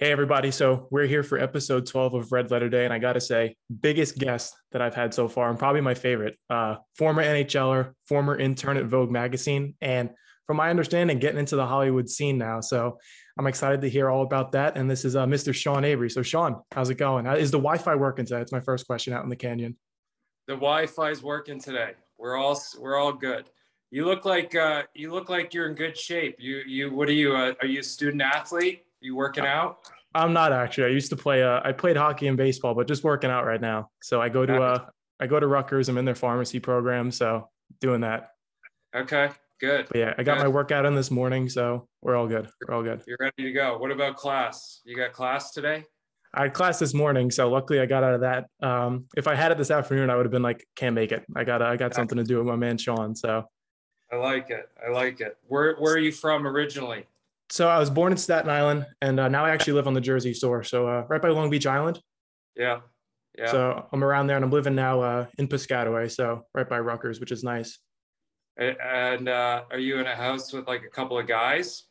Hey, everybody. So we're here for episode 12 of Red Letter Day. And I got to say, biggest guest that I've had so far, and probably my favorite, uh, former NHLer, former intern at Vogue magazine. And from my understanding, getting into the Hollywood scene now. So I'm excited to hear all about that. And this is uh, Mr. Sean Avery. So, Sean, how's it going? Is the Wi Fi working today? It's my first question out in the canyon. The Wi Fi is working today. We're all, we're all good. You look like uh, you look like you're in good shape. You you what are you? Uh, are you a student athlete? You working out? I'm not actually. I used to play. Uh, I played hockey and baseball, but just working out right now. So I go to uh, I go to Rutgers. I'm in their pharmacy program, so doing that. Okay, good. But yeah, I got good. my workout in this morning, so we're all good. We're all good. You're ready to go. What about class? You got class today? I had class this morning, so luckily I got out of that. Um, if I had it this afternoon, I would have been like, can't make it. I got I got something to do with my man Sean. So I like it. I like it. Where where are you from originally? So I was born in Staten Island, and uh, now I actually live on the Jersey Shore, so uh, right by Long Beach Island. Yeah, yeah. So I'm around there, and I'm living now uh, in Piscataway, so right by Rutgers, which is nice. And uh, are you in a house with like a couple of guys?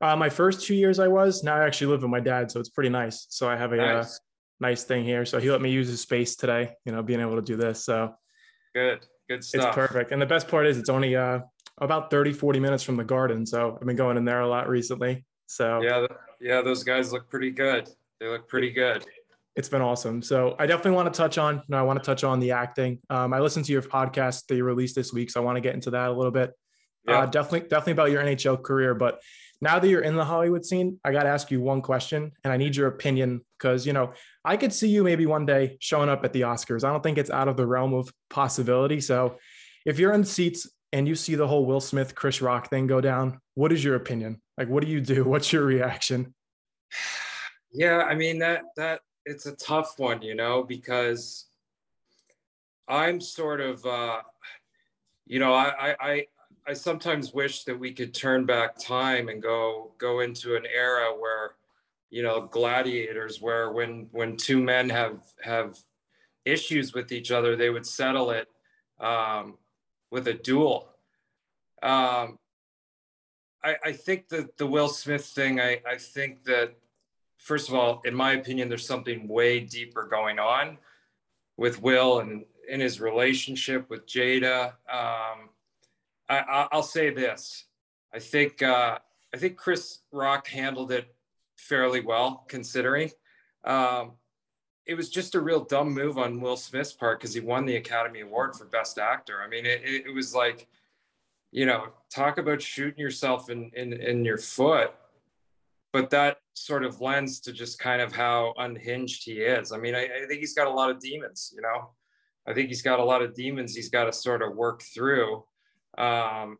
Uh, my first two years I was. Now I actually live with my dad, so it's pretty nice. So I have a uh, Nice. nice thing here. So he let me use his space today. You know, being able to do this, so Good. Good stuff. it's perfect. And the best part is it's only uh, about 30, 40 minutes from the garden. So I've been going in there a lot recently. So Yeah, yeah. Those guys look pretty good. They look pretty good. it's been awesome. So I definitely want to touch on, you know, I want to touch on the acting. Um, I listened to your podcast that you released this week, so I want to get into that a little bit. Yeah. Uh, definitely, definitely about your NHL career. But now that you're in the Hollywood scene, I got to ask you one question, and I need your opinion because you know I could see you maybe one day showing up at the Oscars. I don't think it's out of the realm of possibility. So if you're in seats and you see the whole Will Smith, Chris Rock thing go down, what is your opinion? Like, what do you do? What's your reaction? Yeah, I mean that that it's a tough one, you know, because I'm sort of uh you know, I I I, sometimes wish that we could turn back time and go go into an era where you know, gladiators where when when two men have have issues with each other, they would settle it um with a duel. Um I, I think that the Will Smith thing, I, I think that first of all, in my opinion, there's something way deeper going on with Will and in his relationship with Jada. Um, I, I, I'll say this: I think uh, I think Chris Rock handled it fairly well, considering. Um, it was just a real dumb move on Will Smith's part because he won the Academy Award for Best Actor. I mean, it, it, was like, you know, talk about shooting yourself in in, in your foot but that sort of lends to just kind of how unhinged he is. I mean, I, I think he's got a lot of demons, you know. I think he's got a lot of demons he's got to sort of work through. Um,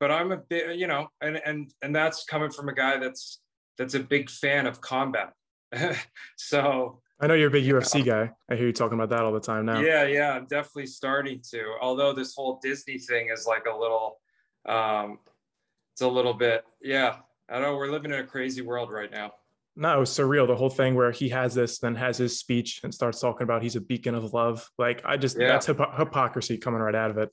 but I'm a bit, you know, and and and that's coming from a guy that's that's a big fan of combat. so I know you're a big UFC guy. I hear you talking about that all the time now. yeah, yeah, I'm definitely starting to. Although this whole Disney thing is like a little, um, it's a little bit, yeah. I don't know we're living in a crazy world right now. No, it was surreal. The whole thing where he has this, then has his speech and starts talking about he's a beacon of love. Like I just Yeah. that's hypo- hypocrisy coming right out of it.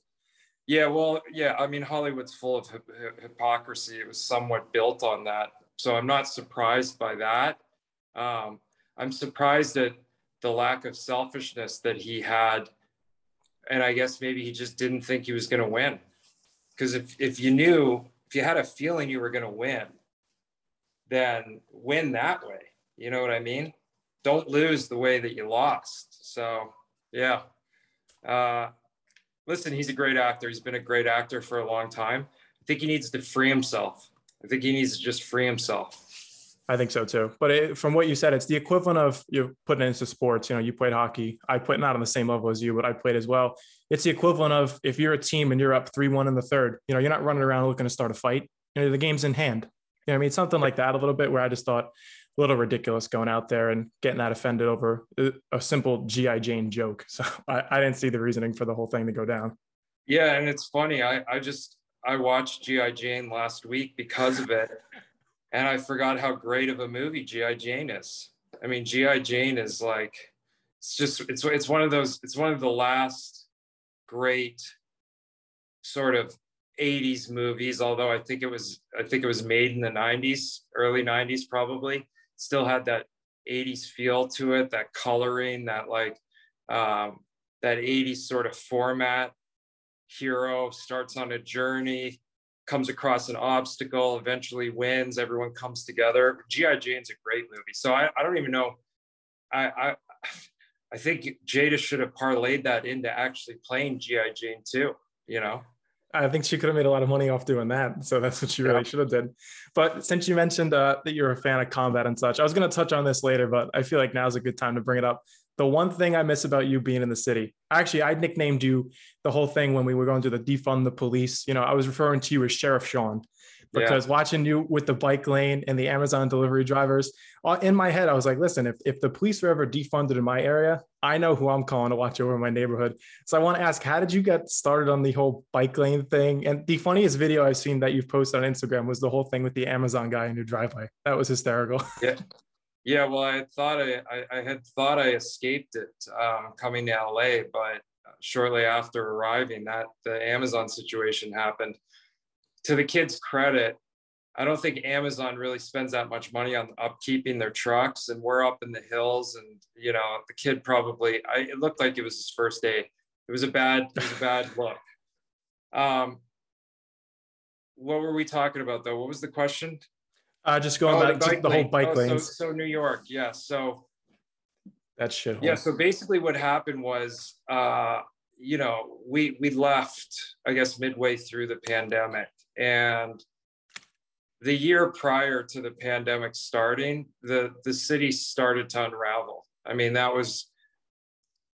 Yeah, well, yeah. I mean, Hollywood's full of hy- hy- hypocrisy. It was somewhat built on that, so I'm not surprised by that. Um, I'm surprised at the lack of selfishness that he had, and I guess maybe he just didn't think he was going to win. Because if if you knew, if you had a feeling you were going to win, then win that way. You know what I mean? Don't lose the way that you lost. So, yeah. Uh, listen, he's a great actor. He's been a great actor for a long time. I think he needs to free himself. I think he needs to just free himself. I think so too. But it, from what you said, it's the equivalent of you're putting it into sports. You know, you played hockey. I played not on the same level as you, but I played as well. It's the equivalent of if you're a team and you're up three one in the third. You know, you're not running around looking to start a fight. You know, the game's in hand. You know, what I mean, something like that a little bit. Where I just thought a little ridiculous going out there and getting that offended over a- a simple GI Jane joke. So I, I didn't see the reasoning for the whole thing to go down. Yeah, and it's funny. I, I just I watched GI Jane last week because of it, and I forgot how great of a movie GI Jane is. I mean, GI Jane is like it's just it's it's one of those it's one of the last great sort of 80s movies, although I think it was I think it was made in the 90s, early 90s probably. Still had that 80s feel to it, that coloring, that like um, that 80s sort of format. Hero starts on a journey, comes across an obstacle, eventually wins, everyone comes together. G.I. Jane's a great movie. So I, I don't even know. I, I I think Jada should have parlayed that into actually playing G.I. Jane too, you know? I think she could have made a lot of money off doing that. So that's what she really yeah. should have did. But since you mentioned uh, that you're a fan of combat and such, I was going to touch on this later, but I feel like now's a good time to bring it up. The one thing I miss about you being in the city, actually, I nicknamed you the whole thing when we were going to the defund the police. You know, I was referring to you as Sheriff Sean because yeah. watching you with the bike lane and the Amazon delivery drivers, uh, in my head, I was like, listen, if, if the police were ever defunded in my area, I know who I'm calling to watch over my neighborhood. So I want to ask, how did you get started on the whole bike lane thing? And the funniest video I've seen that you've posted on Instagram was the whole thing with the Amazon guy in your driveway. That was hysterical. Yeah. Yeah, well, I thought I, I, I had thought I escaped it um, coming to LA, but shortly after arriving, that the Amazon situation happened to the kids' credit, I don't think Amazon really spends that much money on upkeeping their trucks. And we're up in the hills, and you know, the kid probably I, it looked like it was his first day. It was a bad, it was a bad look. Um, what were we talking about though? What was the question? Uh, just going oh, back the to the whole bike oh, lanes. So, so New York, yeah. So that's shit. Yeah. So basically, what happened was, uh, you know, we we left, I guess, midway through the pandemic, and the year prior to the pandemic starting, the, the city started to unravel. I mean, that was,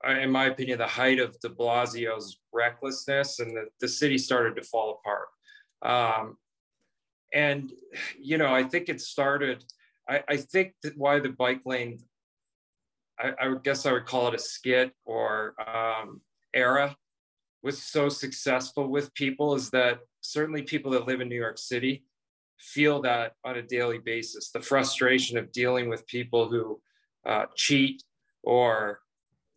in my opinion, the height of de Blasio's recklessness, and the, the city started to fall apart. Um, and, you know, I think it started, I, I think that why the bike lane, I, I would guess I would call it a skit or um, era, was so successful with people is that certainly people that live in New York City feel that on a daily basis the frustration of dealing with people who uh, cheat or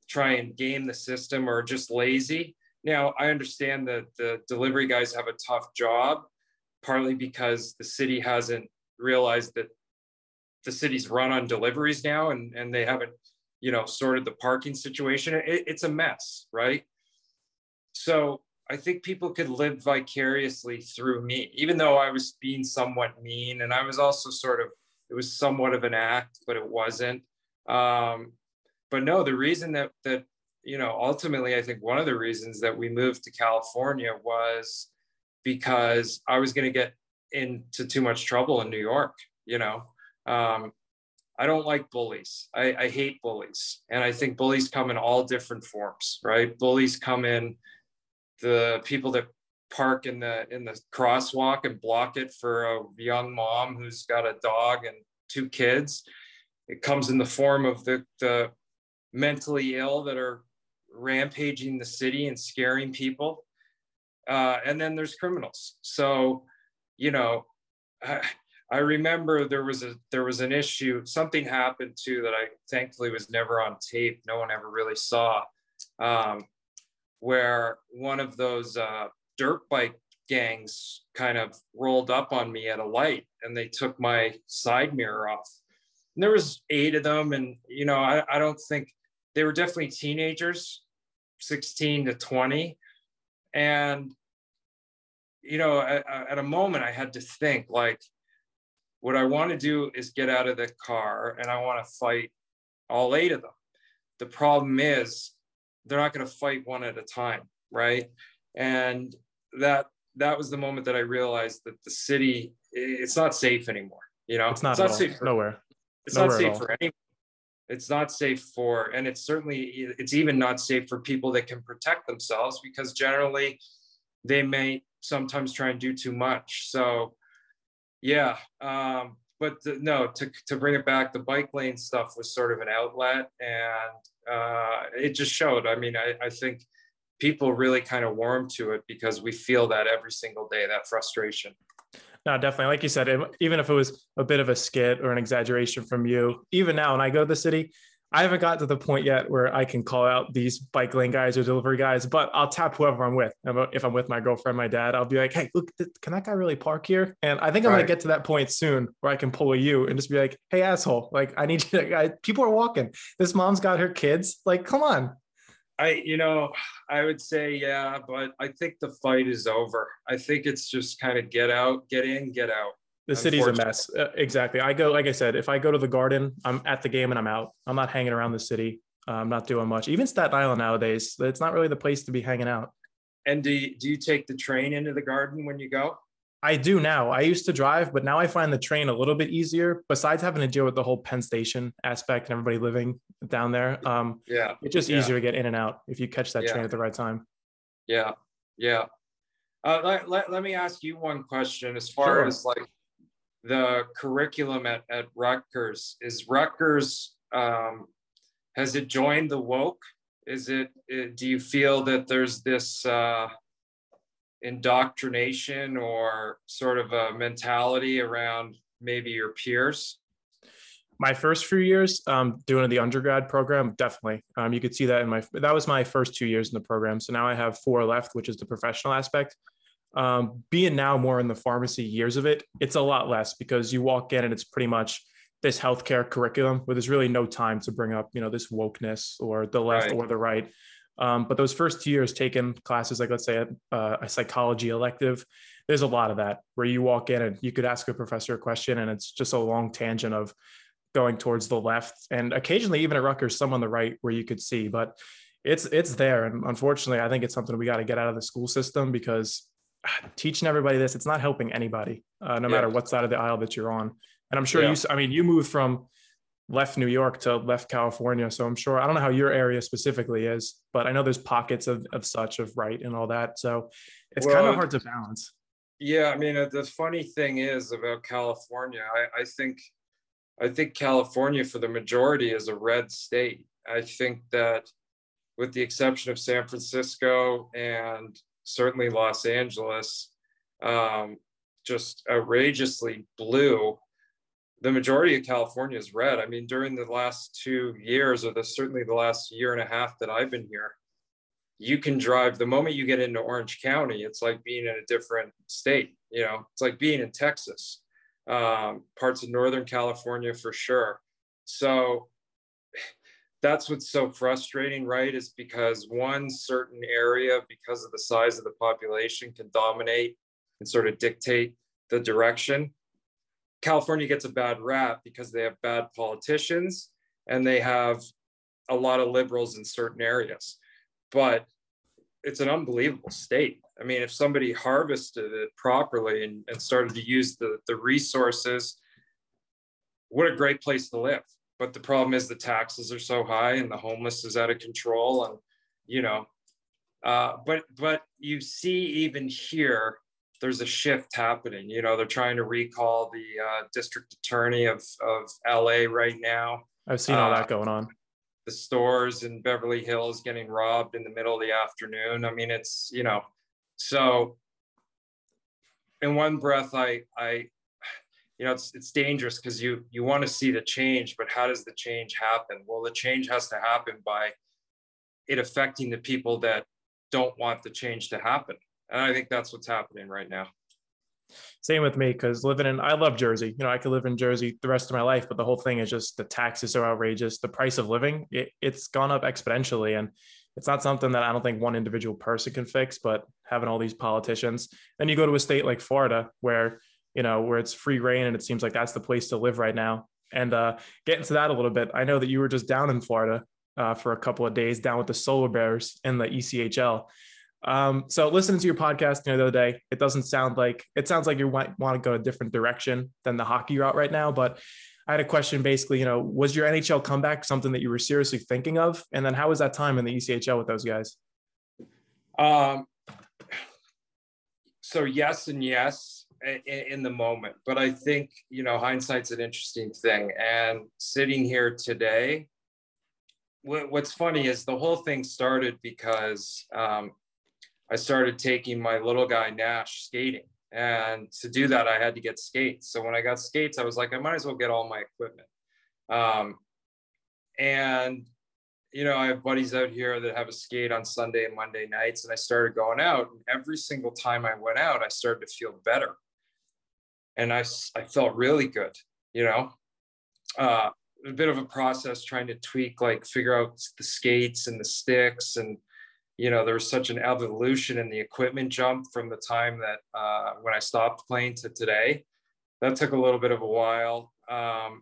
try and game the system or just lazy. Now, I understand that the delivery guys have a tough job, partly because the city hasn't realized that the city's run on deliveries now and, and they haven't, you know, sorted the parking situation. It, it's a mess, right? So I think people could live vicariously through me, even though I was being somewhat mean. And I was also sort of, it was somewhat of an act, but it wasn't. Um, but no, the reason that, that, you know, ultimately, I think one of the reasons that we moved to California was because I was going to get into too much trouble in New York, you know. Um, I don't like bullies. I, I hate bullies. And I think bullies come in all different forms, right? Bullies come in, the people that park in the in the crosswalk and block it for a young mom who's got a dog and two kids. It comes in the form of the, the mentally ill that are rampaging the city and scaring people. Uh, and then there's criminals. So, you know, I, I remember there was a there was an issue. Something happened too that I thankfully was never on tape. No one ever really saw. Um, where one of those uh, dirt bike gangs kind of rolled up on me at a light and they took my side mirror off. And there was eight of them, and you know, I, I don't think they were definitely teenagers, 16 to 20. And you know, at, at a moment I had to think like, what I want to do is get out of the car and I want to fight all eight of them. The problem is they're not going to fight one at a time right? And that that was the moment that i realized that the city it's not safe anymore you know? It's not, it's not safe for, nowhere. it's nowhere not safe for anyone it's not safe for and it's certainly it's even not safe for people that can protect themselves because generally they may sometimes try and do too much so yeah um, but the, no to, to bring it back the bike lane stuff was sort of an outlet and uh, it just showed. I mean, I, I think people really kind of warm to it because we feel that every single day, that frustration. No, definitely. Like you said, even if it was a bit of a skit or an exaggeration from you, even now when I go to the city, I haven't got to the point yet where I can call out these bike lane guys or delivery guys, but I'll tap whoever I'm with. If I'm with my girlfriend, my dad, I'll be like, "Hey, look, can that guy really park here?" And I think I'm right. gonna get to that point soon where I can pull a you and just be like, "Hey, asshole! Like, I need you. I, people are walking. This mom's got her kids. Like, come on." I, you know, I would say yeah, but I think the fight is over. I think it's just kind of get out, get in, get out. The city's a mess. Uh, exactly. I go, like I said, if I go to the garden, I'm at the game and I'm out. I'm not hanging around the city. Uh, I'm not doing much. Even Staten Island nowadays, it's not really the place to be hanging out. And do you, do you take the train into the garden when you go? I do now. I used to drive, but now I find the train a little bit easier. Besides having to deal with the whole Penn Station aspect and everybody living down there, um, yeah, it's just yeah. easier to get in and out if you catch that yeah. train at the right time. Yeah, yeah. Uh, let, let, let me ask you one question as far sure. as like the curriculum at, at Rutgers. Is Rutgers, um, has it joined the woke? Is it, it do you feel that there's this uh, indoctrination or sort of a mentality around maybe your peers? my first few years um, doing the undergrad program definitely um, you could see that in my that was my first two years in the program so now i have four left which is the professional aspect um, being now more in the pharmacy years of it, it's a lot less because you walk in and it's pretty much this healthcare curriculum where there's really no time to bring up, you know, this wokeness or the left right. or the right. Um, but those first two years taking classes, like let's say a, uh, a, psychology elective, there's a lot of that where you walk in and you could ask a professor a question and it's just a long tangent of going towards the left and occasionally even at Rutgers, some on the right where you could see, but it's it's there. And unfortunately, I think it's something we got to get out of the school system because teaching everybody this, it's not helping anybody, uh, no yeah. matter what side of the aisle that you're on. And I'm sure yeah. you, I mean, you moved from left New York to left California. So I'm sure, I don't know how your area specifically is, but I know there's pockets of, of such of right and all that. So it's well, kind of hard to balance. Yeah. I mean, uh, the funny thing is about California, I, I think, I think California for the majority is a red state. I think that with the exception of San Francisco and certainly Los Angeles, um, just outrageously blue. The majority of California is red. I mean, during the last two years, or the certainly the last year and a half that I've been here, you can drive the moment you get into Orange County, it's like being in a different state. You know, it's like being in Texas, um, parts of Northern California for sure. So that's what's so frustrating, right? Is because one certain area, because of the size of the population, can dominate and sort of dictate the direction. California gets a bad rap because they have bad politicians and they have a lot of liberals in certain areas. But it's an unbelievable state. I mean, if somebody harvested it properly and, and started to use the, the resources, what a great place to live but the problem is the taxes are so high and the homeless is out of control and you know uh, but but you see even here there's a shift happening you know they're trying to recall the uh, district attorney of of la right now. I've seen all uh, that going on. the stores in beverly hills getting robbed in the middle of the afternoon. I mean it's you know so in one breath i i you know it's it's dangerous because you you want to see the change but how does the change happen? Well the change has to happen by it affecting the people that don't want the change to happen and i think that's what's happening right now same with me because living in i love jersey you know i could live in jersey the rest of my life but the whole thing is just the taxes are outrageous the price of living it, it's gone up exponentially and it's not something that i don't think one individual person can fix but having all these politicians then you go to a state like florida where you know, where it's free reign and it seems like that's the place to live right now. And uh, get into that a little bit. I know that you were just down in Florida uh, for a couple of days, down with the Solar Bears in the ECHL. Um, so listening to your podcast you know, the other day, it doesn't sound like it sounds like you might want to go a different direction than the hockey route right now. But I had a question basically, you know, was your NHL comeback something that you were seriously thinking of? And then how was that time in the ECHL with those guys? Um, so yes and yes in the moment. But I think, you know, hindsight's an interesting thing. And sitting here today, what's funny is the whole thing started because um, I started taking my little guy Nash skating. And to do that, I had to get skates. So when I got skates, I was like, I might as well get all my equipment. Um, and you know, I have buddies out here that have a skate on Sunday and Monday nights, and I started going out. And every single time I went out, I started to feel better, and I I felt really good. You know, uh, a bit of a process trying to tweak, like figure out the skates and the sticks, and you know, there was such an evolution in the equipment jump from the time that uh, when I stopped playing to today. That took a little bit of a while. Um,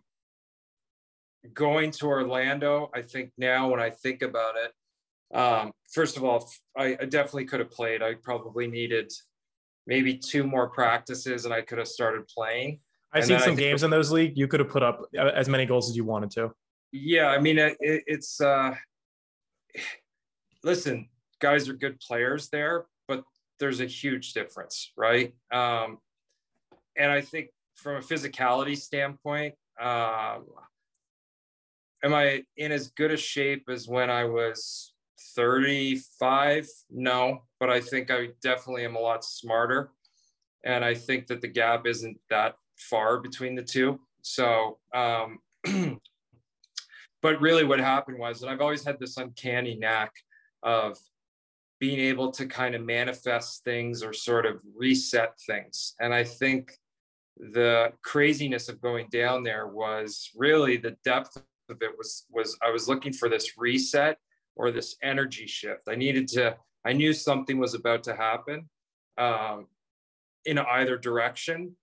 going to Orlando, I think now when I think about it, um, first of all, I, I definitely could have played. I probably needed maybe two more practices and I could have started playing. I've seen some games in those league. You could have put up as many goals as you wanted to. Yeah, I mean, it, it's uh, listen, guys are good players there, but there's a huge difference, right? Um, and I think from a physicality standpoint, um, am I in as good a shape as when I was 35? No, but I think I definitely am a lot smarter. And I think that the gap isn't that far between the two. So, um, but really what happened was, and I've always had this uncanny knack of being able to kind of manifest things or sort of reset things. And I think the craziness of going down there was really the depth of it was was I was looking for this reset or this energy shift. I needed to. I knew something was about to happen um, in either direction,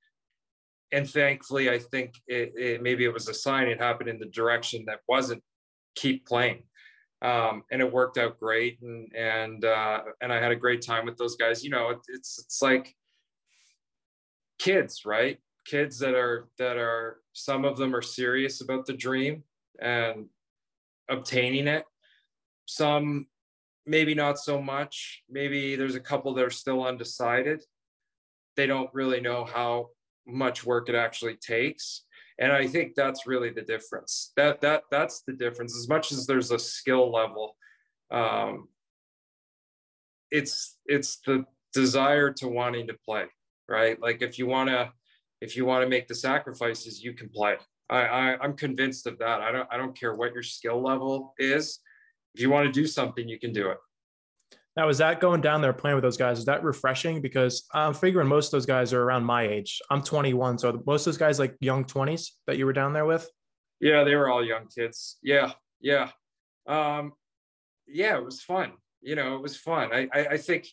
and thankfully, I think it, it, maybe it was a sign. It happened in the direction that wasn't keep playing, um, and it worked out great. And and uh, and I had a great time with those guys. You know, it, it's it's like kids, right? Kids that are that are some of them are serious about the dream and obtaining it. Some maybe not so much. Maybe there's a couple that are still undecided. They don't really know how much work it actually takes. And I think that's really the difference. That that that's the difference. As much as there's a skill level, um, it's it's the desire to wanting to play, right? Like if you want to if you want to make the sacrifices, you can play. I, I am convinced of that. I don't I don't care what your skill level is. If you want to do something, you can do it. Now, is that going down there playing with those guys? Is that refreshing? Because I'm figuring most of those guys are around my age. I'm 21, so most of those guys like young 20s that you were down there with. Yeah, they were all young kids. Yeah, yeah, um, yeah. It was fun. You know, it was fun. I, I, I think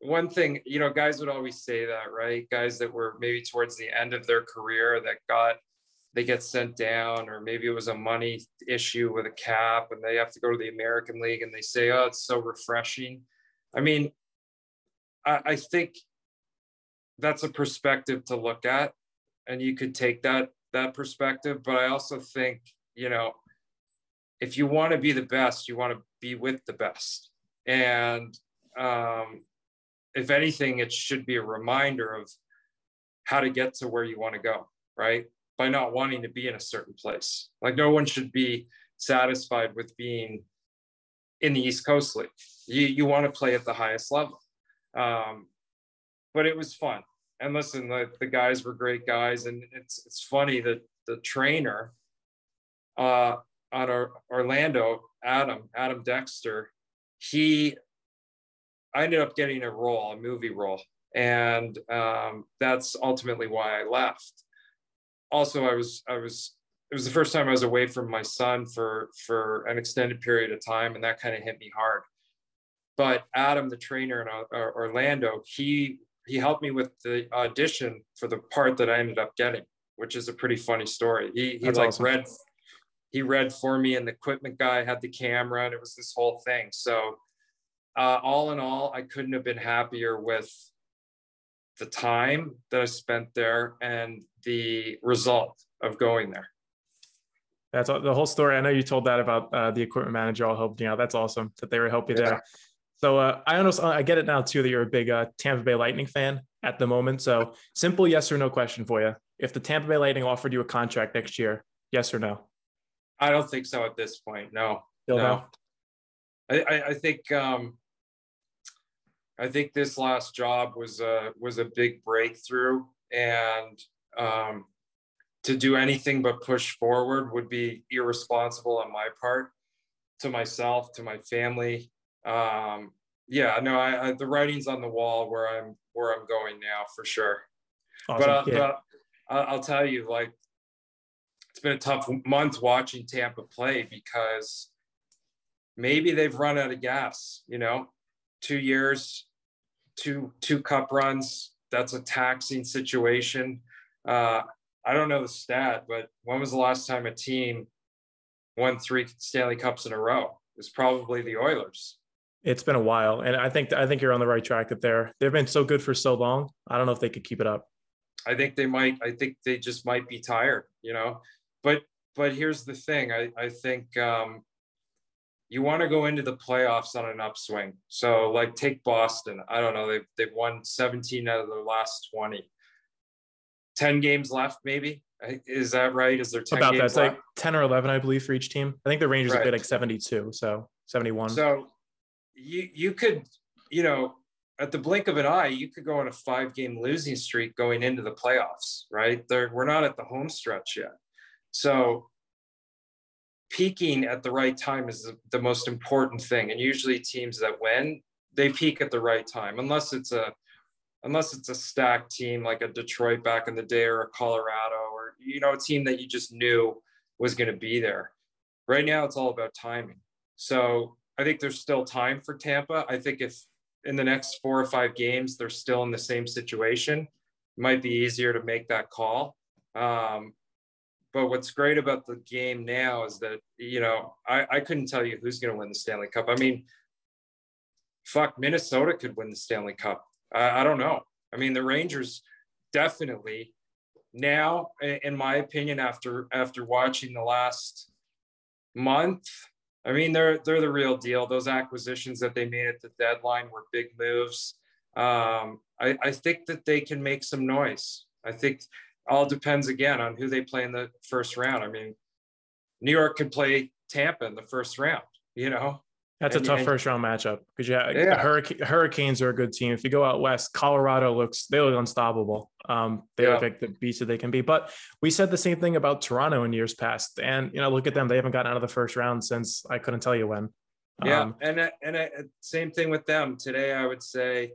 one thing, you know, guys would always say that, right? Guys that were maybe towards the end of their career that got they get sent down, or maybe it was a money issue with a cap and they have to go to the American League and they say, oh, it's so refreshing. I mean, I, I think that's a perspective to look at and you could take that that perspective but i also think you know if you want to be the best you want to be with the best and um, if anything it should be a reminder of how to get to where you want to go right by not wanting to be in a certain place. Like no one should be satisfied with being in the East Coast League. You you want to play at the highest level. Um, but it was fun. And listen, the, the guys were great guys, and it's it's funny that the trainer uh, on our Orlando, Adam Adam Dexter, he I ended up getting a role, a movie role, and um, that's ultimately why I left also I was I was it was the first time I was away from my son for for an extended period of time, and that kind of hit me hard. But Adam, the trainer in Orlando, he he helped me with the audition for the part that I ended up getting, which is a pretty funny story. He he That's like awesome. read he read for me, and the equipment guy had the camera, and it was this whole thing. So uh, all in all, I couldn't have been happier with the time that I spent there and the result of going there. That's the whole story. I know you told that about uh, the equipment manager all helped you out. That's awesome that they were helping yeah. there. So uh, I understand. I get it now too that you're a big uh, Tampa Bay Lightning fan at the moment. So simple yes or no question for you: If the Tampa Bay Lightning offered you a contract next year, yes or no? I don't think so at this point. No, Still no. I, I, I think um, I think this last job was a was a big breakthrough, and um, to do anything but push forward would be irresponsible on my part to myself, to my family. Um, yeah, no, I, I, the writing's on the wall where I'm where I'm going now for sure. Awesome. But, uh, yeah. but I'll tell you, like, it's been a tough month watching Tampa play because maybe they've run out of gas. You know, two years, two two cup runs. That's a taxing situation. Uh, I don't know the stat, but when was the last time a team won three Stanley Cups in a row? It's probably the Oilers. It's been a while, and I think I think you're on the right track. That they're they've been so good for so long. I don't know if they could keep it up. I think they might. I think they just might be tired. You know, but but here's the thing. I I think um, you want to go into the playoffs on an upswing. So like take Boston. I don't know. They've they've won 17 out of their last 20. 10 games left, maybe. Is that right? Is there 10 about that? It's left? like 10 or 11, I believe, for each team. I think the Rangers right. played like 72, so 71. So you you could, you know, at the blink of an eye, you could go on a five game losing streak going into the playoffs, right? There, we're not at the home stretch yet. So peaking at the right time is the, most important thing. And usually teams that win, they peak at the right time, unless it's a unless it's a stacked team like a Detroit back in the day or a Colorado or you know a team that you just knew was going to be there. Right now it's all about timing. So I think there's still time for Tampa. I think if in the next four or five games they're still in the same situation, it might be easier to make that call. Um, but what's great about the game now is that you know I, I couldn't tell you who's going to win the Stanley Cup. I mean, fuck, Minnesota could win the Stanley Cup. I, I don't know. I mean, the Rangers definitely now, in my opinion, after after watching the last month, I mean, they're they're the real deal. Those acquisitions that they made at the deadline were big moves. Um, I, I think that they can make some noise. I think all depends again on who they play in the first round. I mean, New York could play Tampa in the first round. You know, that's and, a tough and, first round matchup because yeah, yeah. Hurric- Hurricanes are a good team. If you go out west, Colorado looks they look unstoppable. Um, they yeah. look like the beast that they can be. But we said the same thing about Toronto in years past, and you know, look at them; they haven't gotten out of the first round since I couldn't tell you when. Yeah, um, and and uh, same thing with them today. I would say,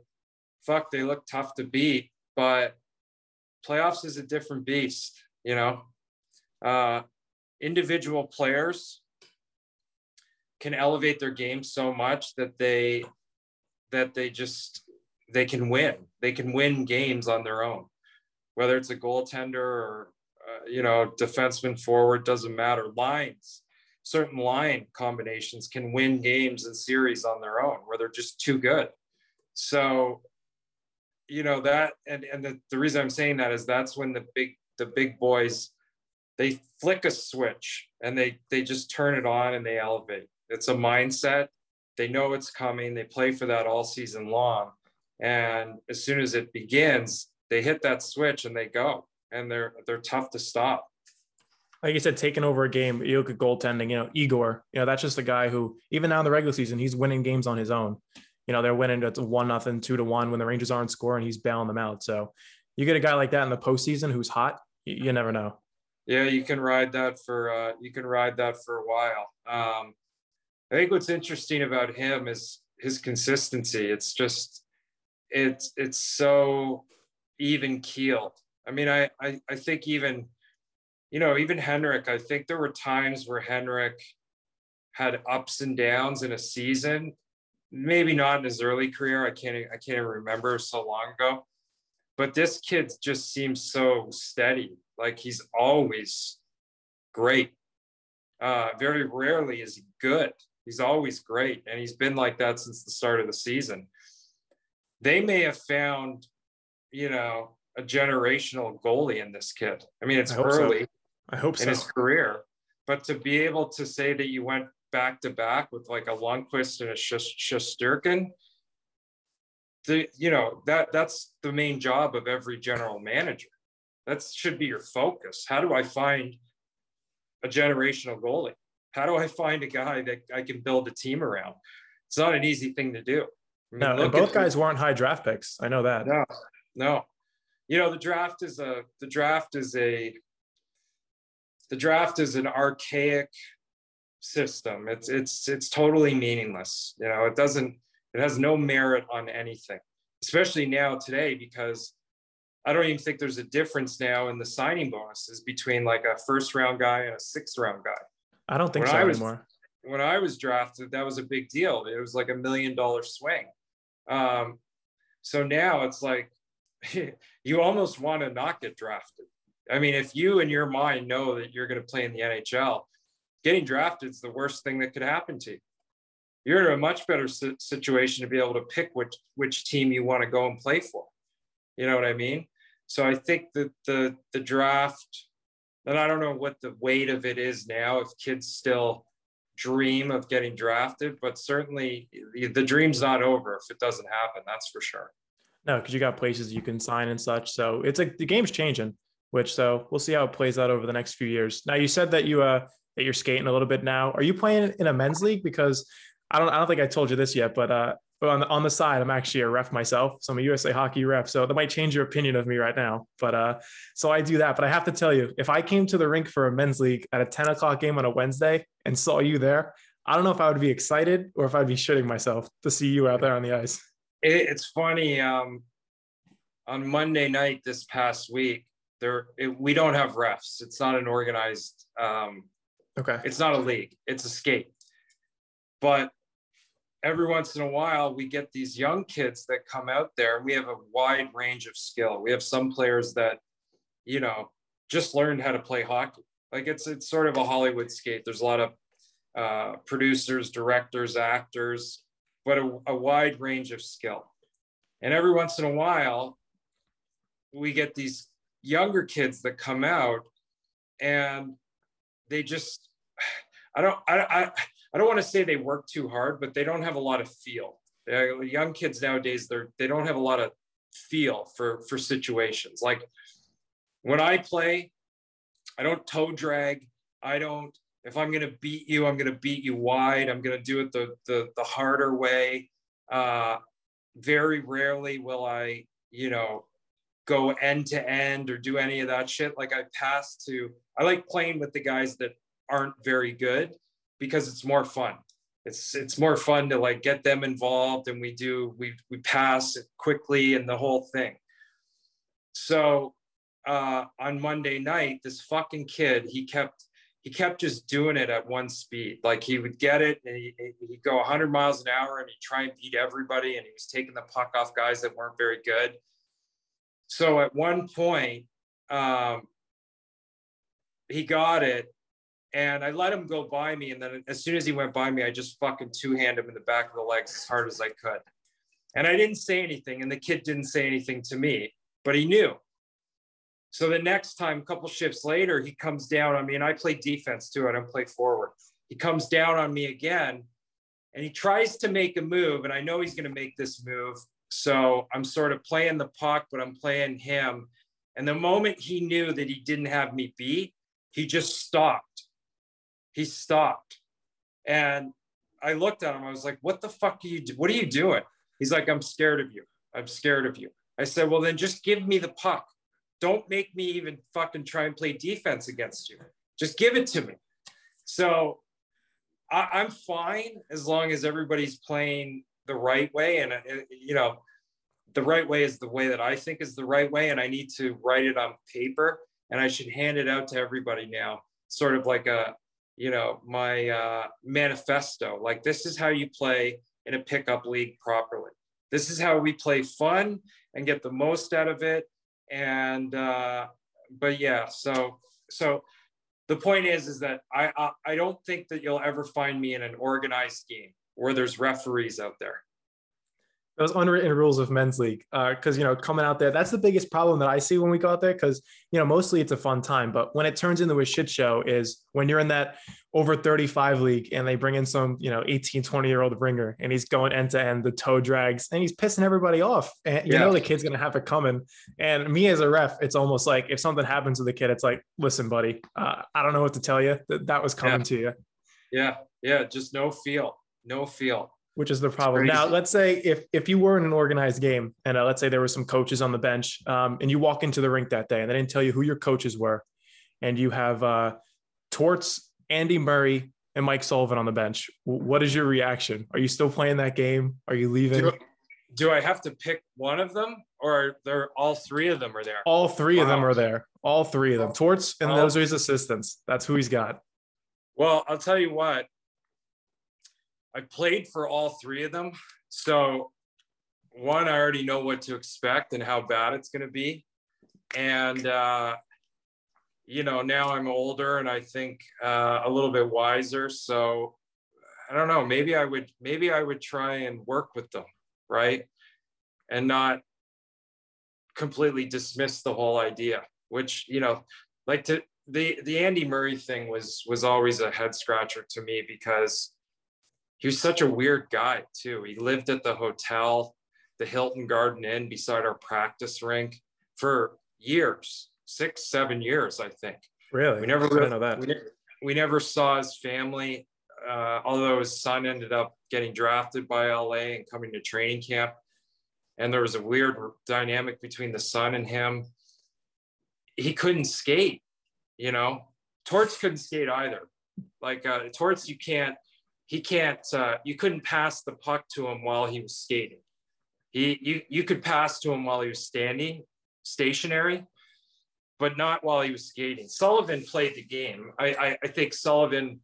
fuck, they look tough to beat, but playoffs is a different beast. You know, uh, individual players can elevate their game so much that they that they just they can win. They can win games on their own, whether it's a goaltender or uh, you know defenseman forward doesn't matter. Lines, certain line combinations can win games and series on their own where they're just too good. So, you know that, and and the, the reason I'm saying that is that's when the big the big boys they flick a switch and they they just turn it on and they elevate it's a mindset. They know it's coming. They play for that all season long. And as soon as it begins, they hit that switch and they go. And they're they're tough to stop. Like you said, taking over a game, you look at goaltending, you know, Igor, you know, that's just a guy who, even now in the regular season, he's winning games on his own. You know, they're winning at one nothing, two to one when the Rangers aren't scoring, he's bailing them out. So you get a guy like that in the postseason who's hot, you, you never know. Yeah, you can ride that for uh, you can ride that for a while. Um, I think what's interesting about him is his consistency. It's just it's it's so even keeled. I mean, I, I I think even you know even Henrik. I think there were times where Henrik had ups and downs in a season. Maybe not in his early career. I can't I can't even remember so long ago. But this kid just seems so steady. Like he's always great. Uh, very rarely is he good. He's always great, and he's been like that since the start of the season. They may have found, you know, a generational goalie in this kid. I mean, it's I early. So. I hope so. in his career, but to be able to say that you went back to back with like a Lundqvist and a Shesterkin, the you know that that's the main job of every general manager. That should be your focus. How do I find a generational goalie? how do I find a guy that I can build a team around? It's not an easy thing to do. I mean, no, both guys weren't high draft picks. I know that. No, no. You know, the draft is a the draft is a the draft is an archaic system. It's it's it's totally meaningless. You know, it doesn't it has no merit on anything, especially now today because I don't even think there's a difference now in the signing bonuses between like a first round guy and a sixth round guy. I don't think when so I was, anymore. When I was drafted, that was a big deal. It was like a million dollar swing. Um, so now it's like you almost want to not get drafted. I mean, if you in your mind know that you're going to play in the NHL, getting drafted is the worst thing that could happen to you. You're in a much better situation to be able to pick which which team you want to go and play for. You know what I mean? So I think that the the draft, and I don't know what the weight of it is now. If kids still dream of getting drafted, but certainly the, the dream's not over if it doesn't happen. That's for sure. No, because you got places you can sign and such. So it's like the game's changing, which so we'll see how it plays out over the next few years. Now you said that you uh that you're skating a little bit now. Are you playing in a men's league? Because I don't I don't think I told you this yet, but uh on the, on the side, I'm actually a ref myself. So I'm a USA hockey ref. So that might change your opinion of me right now. But uh, so I do that. But I have to tell you, if I came to the rink for a men's league at a 10 o'clock game on a Wednesday and saw you there, I don't know if I would be excited or if I'd be shitting myself to see you out there on the ice. It's funny. Um, on Monday night this past week, there it, we don't have refs. It's not an organized. Um, okay. It's not a league. It's a skate. But every once in a while, we get these young kids that come out there, and we have a wide range of skill. We have some players that, you know, just learned how to play hockey. Like it's it's sort of a Hollywood skate. There's a lot of uh, producers, directors, actors, but a, a wide range of skill. And every once in a while, we get these younger kids that come out and they just i don't i i, I don't want to say they work too hard but they don't have a lot of feel. Uh, young kids nowadays they're they don't have a lot of feel for for situations. Like when i play i don't toe drag. I don't if i'm going to beat you i'm going to beat you wide. I'm going to do it the the, the harder way. Uh very rarely will i you know go end to end or do any of that shit. Like I pass to, I like playing with the guys that aren't very good because it's more fun. It's it's more fun to like get them involved and we do we we pass it quickly and the whole thing. So uh, on Monday night, this fucking kid he kept he kept just doing it at one speed. Like he would get it and he, he'd go 100 miles an hour and he'd try and beat everybody. And he was taking the puck off guys that weren't very good. So at one point, um, he got it, and I let him go by me. And then as soon as he went by me, I just fucking two hand him in the back of the legs as hard as I could. And I didn't say anything, and the kid didn't say anything to me, but he knew. So the next time, a couple shifts later, he comes down on me, and I play defense too. I don't play forward. He comes down on me again, and he tries to make a move, and I know he's going to make this move, so I'm sort of playing the puck, but I'm playing him. And the moment he knew that he didn't have me beat, he just stopped. He stopped. And I looked at him. I was like, what the fuck are you do? What are you doing? He's like, I'm scared of you. I'm scared of you. I said, well, then just give me the puck. Don't make me even fucking try and play defense against you. Just give it to me. So I, am fine as long as everybody's playing the right way and uh, you know the right way is the way that i think is the right way and i need to write it on paper and i should hand it out to everybody now sort of like a you know my uh, manifesto. Like this is how you play in a pickup league properly. This is how we play fun and get the most out of it. And uh, but yeah so so the point is is that I, I i don't think that you'll ever find me in an organized game where there's referees out there. Those unwritten rules of men's league, because uh, you know, coming out there, that's the biggest problem that I see when we go out there. Because you know, mostly it's a fun time, but when it turns into a shit show, is when you're in that over 35 league and they bring in some you know 18, 20 year old ringer and he's going end to end, the toe drags, and he's pissing everybody off. And you yeah. know the kid's gonna have it coming. And me as a ref, it's almost like if something happens to the kid, it's like, listen, buddy, uh, I don't know what to tell you. That that was coming yeah. to you. Yeah, yeah, just no feel no feel which is the problem now let's say if if you were in an organized game and uh, let's say there were some coaches on the bench um, and you walk into the rink that day and they didn't tell you who your coaches were and you have uh, Torts, Andy Murray, and Mike Sullivan on the bench. What is your reaction? Are you still playing that game? Are you leaving? Do, do I have to pick one of them, or they're all three of them are there? All three wow. of them are there. All three of them. Torts and those are his assistants. That's who he's got. Well, I'll tell you what. I played for all three of them, so one, I already know what to expect and how bad it's going to be, and uh, you know now I'm older and I think uh, a little bit wiser. So I don't know. Maybe I would. Maybe I would try and work with them, right, and not completely dismiss the whole idea. Which you know, like to the the Andy Murray thing was was always a head scratcher to me because he was such a weird guy too. He lived at the hotel, the Hilton Garden Inn beside our practice rink for years, six, seven years, I think. Really? We never really, know that. We, we never saw his family, uh, although his son ended up getting drafted by LA and coming to training camp. And there was a weird dynamic between the son and him. He couldn't skate, you know. Torts couldn't skate either. Like uh, Torts, you can't he can't uh, you couldn't pass the puck to him while he was skating. He you, you could pass to him while he was standing stationary but not while he was skating. Sullivan played the game. I i, I think sullivan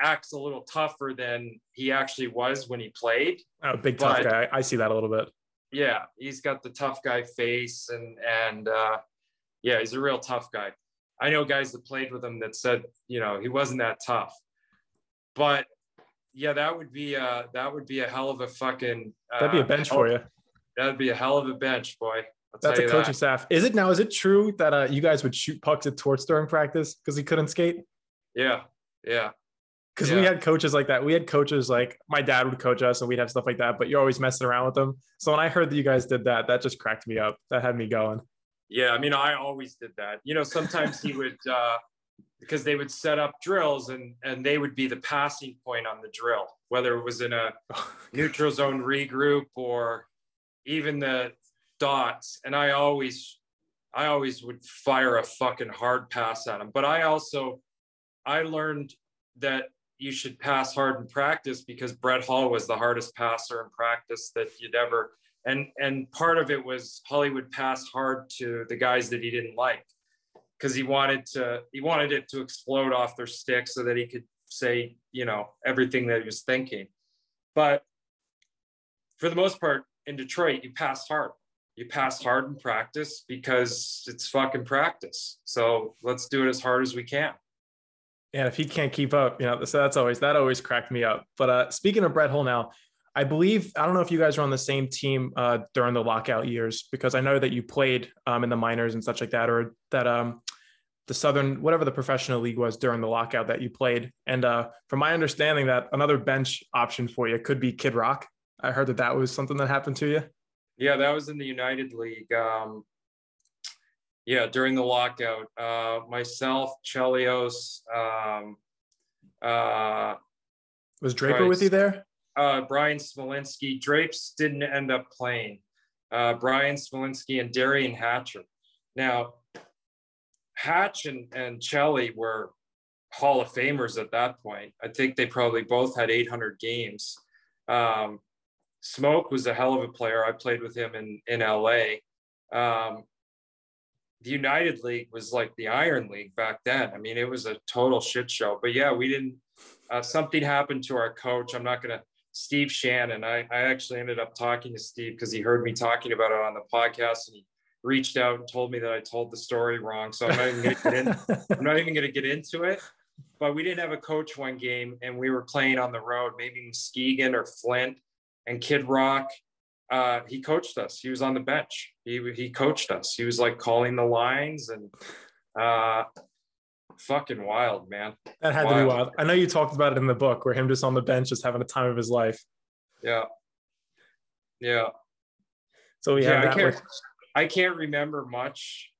acts a little tougher than he actually was when he played oh big tough guy. I see that a little bit. Yeah he's got the tough guy face and and uh yeah he's a real tough guy. I know guys that played with him that said you know he wasn't that tough but yeah, that would be uh that would be a hell of a fucking uh, that'd be a bench for you. That'd be a hell of a bench, boy. I'll That's a coaching that. staff. Is it now? Is it true that uh, you guys would shoot pucks at Torts during practice because he couldn't skate? Yeah, yeah. Because yeah. we had coaches like that. We had coaches like my dad would coach us, and we'd have stuff like that. But you're always messing around with them. So when I heard that you guys did that, that just cracked me up. That had me going. Yeah, I mean, I always did that. You know, sometimes he would uh, because they would set up drills and and they would be the passing point on the drill whether it was in a neutral zone regroup or even the dots. And i always i always would fire a fucking hard pass at them but i also i learned that you should pass hard in practice because brett hull was the hardest passer in practice that you'd ever and and part of it was hollywood pass hard to the guys that he didn't like because he wanted to he wanted it to explode off their stick so that he could say you know everything that he was thinking. But for the most part in detroit you pass hard. You pass hard in practice because it's fucking practice. So let's do it as hard as we can. And if he can't keep up you know so that's always that always cracked me up. But uh speaking of brett hull now I believe I don't know if you guys were on the same team uh, during the lockout years because I know that you played um, in the minors and such like that, or that um, the Southern whatever the professional league was during the lockout that you played. And uh, from my understanding, that another bench option for you could be Kid Rock. I heard that that was something that happened to you. Yeah, that was in the United League. Um, yeah, during the lockout, uh, myself, Chelios, um, uh, was Draper with you there? uh, Bryan Smolinski. Drapes didn't end up playing. Uh, Bryan Smolinski and Derian Hatcher. Now, Hatch and, and Chelly were Hall of Famers at that point. I think they probably both had 800 games. Um, Smoke was a hell of a player. I played with him in, in LA. Um, the United League was like the Iron League back then. I mean, it was a total shit show. But yeah, we didn't. Uh, something happened to our coach. I'm not going to Steve Shannon. I, I actually ended up talking to Steve because he heard me talking about it on the podcast and he reached out and told me that I told the story wrong. So I'm not even going to get in, I'm not even going to get into it. But we didn't have a coach one game and we were playing on the road, maybe Muskegon or Flint and Kid Rock. Uh, he coached us. He was on the bench. He, he coached us. He was like calling the lines and uh, fucking wild, man. That had wild. to be wild. I know you talked about it in the book where him just on the bench, just having a time of his life. Yeah. Yeah. So we yeah, have with- I can't remember much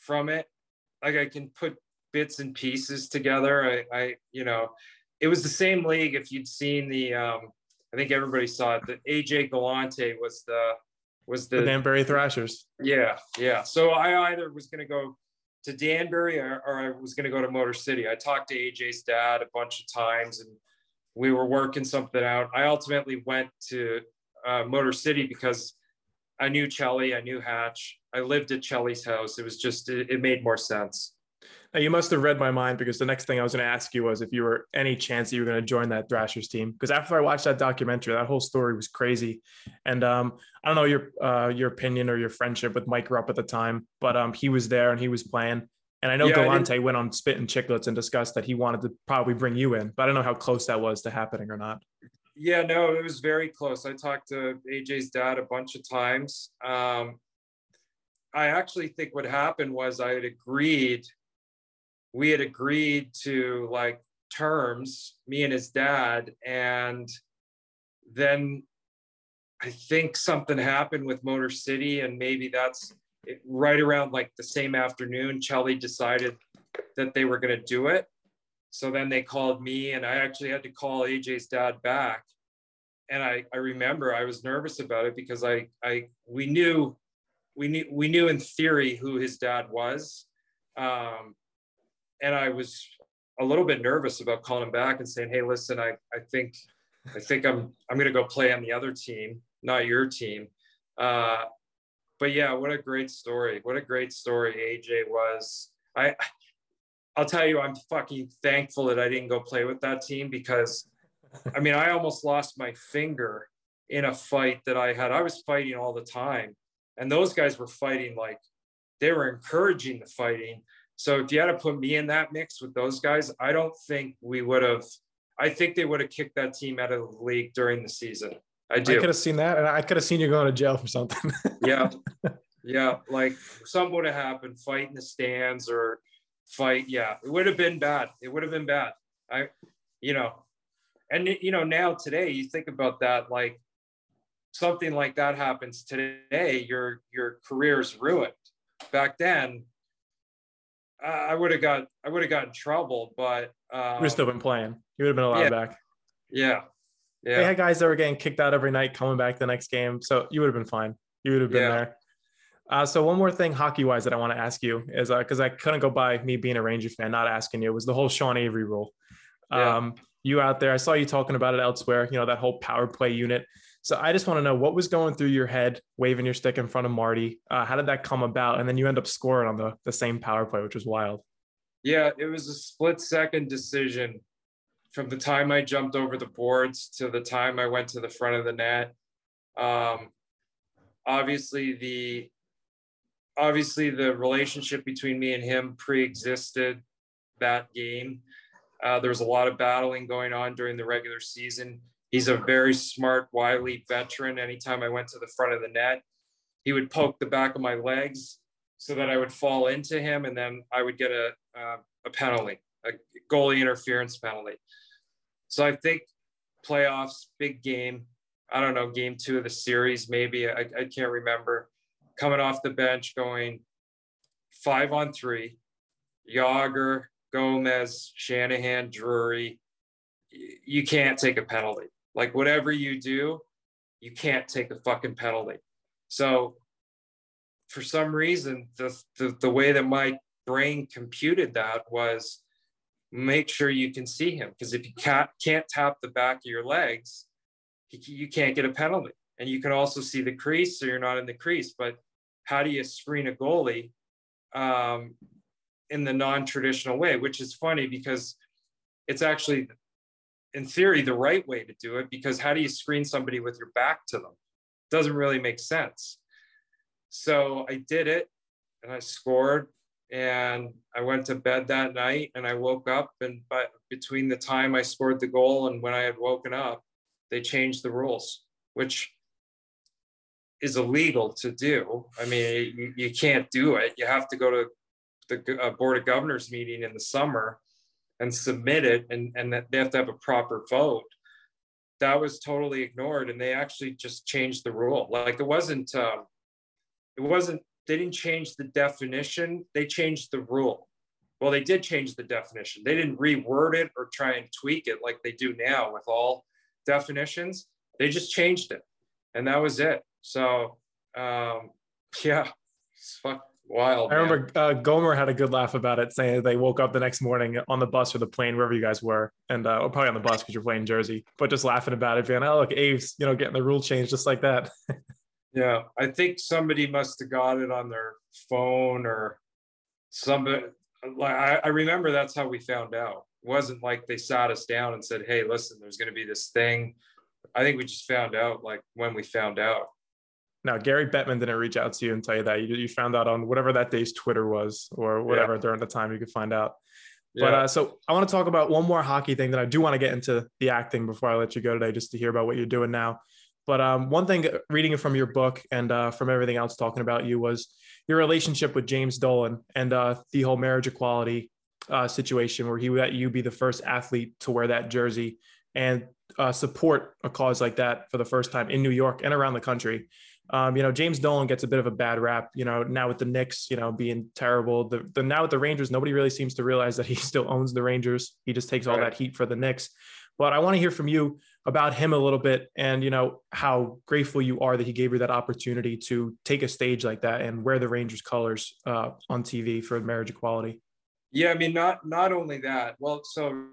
from it. Like I can put bits and pieces together. I, I, you know, it was the same league. If you'd seen the, um, I think everybody saw it. The AJ Galante was the was the, the Danbury Trashers. Yeah, yeah. So I either was going to go to Danbury or, or I was going to go to Motor City. I talked to AJ's dad a bunch of times and we were working something out. I ultimately went to uh, Motor City because I knew Chelly, I knew Hatch. I lived at Chelly's house. It was just, it, it made more sense. Now, you must have read my mind because the next thing I was going to ask you was if you were any chance that you were going to join that Trashers team. Because after I watched that documentary, that whole story was crazy. And um, I don't know your uh, your opinion or your friendship with Mike Rupp at the time, but um, he was there and he was playing. And I know yeah, Galante went on Spit and Chicklets and discussed that he wanted to probably bring you in, but I don't know how close that was to happening or not. Yeah, no, it was very close. I talked to AJ's dad a bunch of times. Um, I actually think what happened was I had agreed we had agreed to like terms, me and his dad, and then I think something happened with Motor City, and maybe that's it, right around like the same afternoon. Chelly decided that they were going to do it. So then they called me, and I actually had to call AJ's dad back. And I, I remember I was nervous about it because I, I, we knew, we knew, we knew in theory who his dad was. Um, and I was a little bit nervous about calling him back and saying, "Hey, listen, I I think I think I'm I'm to go play on the other team, not your team." Uh, but yeah, what a great story! What a great story AJ was. I I'll tell you, I'm fucking thankful that I didn't go play with that team because, I mean, I almost lost my finger in a fight that I had. I was fighting all the time, and those guys were fighting like they were encouraging the fighting so if you had to put me in that mix with those guys, I don't think we would have. I think they would have kicked that team out of the league during the season. I do. I could have seen that, and I could have seen you going to jail for something. yeah, yeah, like something would have happened, fight in the stands or fight. Yeah, it would have been bad. It would have been bad. I, you know, and you know now today you think about that like something like that happens today, your your career's ruined. Back then, I would have got I would have got in trouble, but um, you would still been playing. You would have been allowed yeah, back. Yeah. Yeah. They had guys that were getting kicked out every night, coming back the next game. So you would have been fine. You would have been yeah. there. Uh, so one more thing hockey wise that I want to ask you is because uh, I couldn't go by me being a Ranger fan, not asking you, was the whole Sean Avery rule. Yeah. Um, you out there, I saw you talking about it elsewhere, you know, that whole power play unit. So I just want to know what was going through your head, waving your stick in front of Marty. Uh, how did that come about? And then you end up scoring on the, the same power play, which was wild. Yeah, it was a split second decision from the time I jumped over the boards to the time I went to the front of the net. Um, obviously, the obviously the relationship between me and him pre-existed that game. Uh, there was a lot of battling going on during the regular season He's a very smart, wily veteran. Anytime I went to the front of the net, he would poke the back of my legs so that I would fall into him, and then I would get a uh, a penalty, a goalie interference penalty. So I think playoffs, big game. I don't know, game two of the series, maybe I, I can't remember. Coming off the bench, going five on three, Jagr, Gomez, Shanahan, Drury. You can't take a penalty. Like whatever you do, you can't take a fucking penalty. So for some reason, the, the, the way that my brain computed that was make sure you can see him. Because if you can't, can't tap the back of your legs, you can't get a penalty. And you can also see the crease, so you're not in the crease. But how do you screen a goalie um, in the non traditional way? Which is funny because it's actually in theory the right way to do it because how do you screen somebody with your back to them doesn't really make sense so i did it and i scored and i went to bed that night and i woke up and but between the time i scored the goal and when i had woken up they changed the rules which is illegal to do. I mean you, you can't do it. You have to go to the uh, board of governors meeting in the summer and submit it and, and that they have to have a proper vote. That was totally ignored and they actually just changed the rule. Like it wasn't um, it wasn't they didn't change the definition they changed the rule. Well they did change the definition. They didn't reword it or try and tweak it like they do now with all definitions. They just changed it and that was it so um, yeah fuck, Wild. I remember uh, Gomer had a good laugh about it, saying they woke up the next morning on the bus or the plane, wherever you guys were, and uh, or probably on the bus because you're playing Jersey, but just laughing about it, being, "Oh, look, Aves, you know, getting the rule change just like that." yeah, I think somebody must have got it on their phone or somebody. Like I, I remember that's how we found out. It wasn't like they sat us down and said, "Hey, listen, there's going to be this thing." I think we just found out like when we found out. Now, Gary Bettman didn't reach out to you and tell you that. You, you found out on whatever that day's Twitter was or whatever yeah. during the time you could find out. Yeah. But uh, so I want to talk about one more hockey thing that I do want to get into the acting before I let you go today, just to hear about what you're doing now. But um, one thing, uh, reading it from your book and uh, from everything else talking about you, was your relationship with James Dolan and uh, the whole marriage equality uh, situation, where he let you be the first athlete to wear that jersey and uh, support a cause like that for the first time in New York and around the country. Um, you know, James Dolan gets a bit of a bad rap, you know, now with the Knicks, you know, being terrible. The, the now with the Rangers, nobody really seems to realize that he still owns the Rangers. He just takes all right. that heat for the Knicks. But I want to hear from you about him a little bit and, you know, how grateful you are that he gave you that opportunity to take a stage like that and wear the Rangers colors uh, on TV for marriage equality. Yeah, I mean, not not only that. Well, so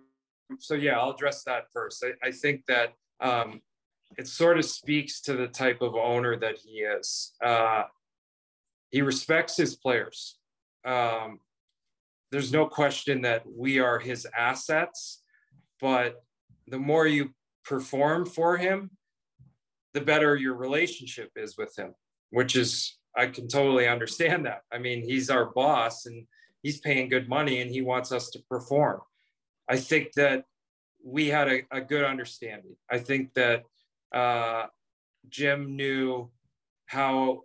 so yeah, I'll address that first. I, I think that um, it sort of speaks to the type of owner that he is. Uh, he respects his players. Um, there's no question that we are his assets, but the more you perform for him, the better your relationship is with him, which is, I can totally understand that. I mean, he's our boss and he's paying good money and he wants us to perform. I think that we had a, a good understanding. I think that uh, Jim knew how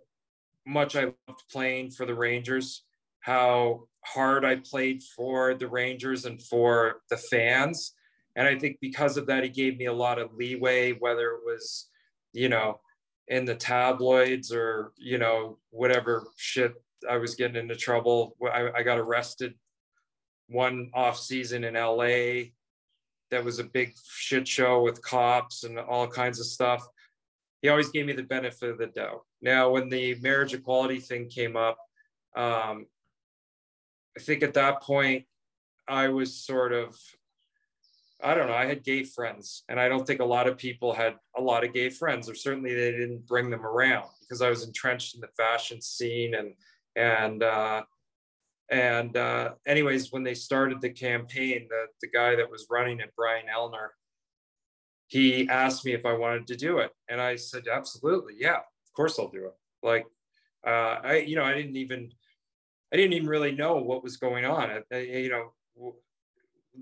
much I loved playing for the Rangers, how hard I played for the Rangers and for the fans. And I think because of that, he gave me a lot of leeway, whether it was, you know, in the tabloids or, you know, whatever shit I was getting into trouble. I, I got arrested one off season in LA that was a big shit show with cops and all kinds of stuff. He always gave me the benefit of the doubt. Now, when the marriage equality thing came up, um, I think at that point I was sort of, I don't know, I had gay friends, and I don't think a lot of people had a lot of gay friends, or certainly they didn't bring them around because I was entrenched in the fashion scene and and uh, and uh, anyways, when they started the campaign, the, the guy that was running it, Brian Ellner, he asked me if I wanted to do it. And I said, absolutely. Yeah, of course I'll do it. Like, uh, I, you know, I didn't even, I didn't even really know what was going on. I, you know,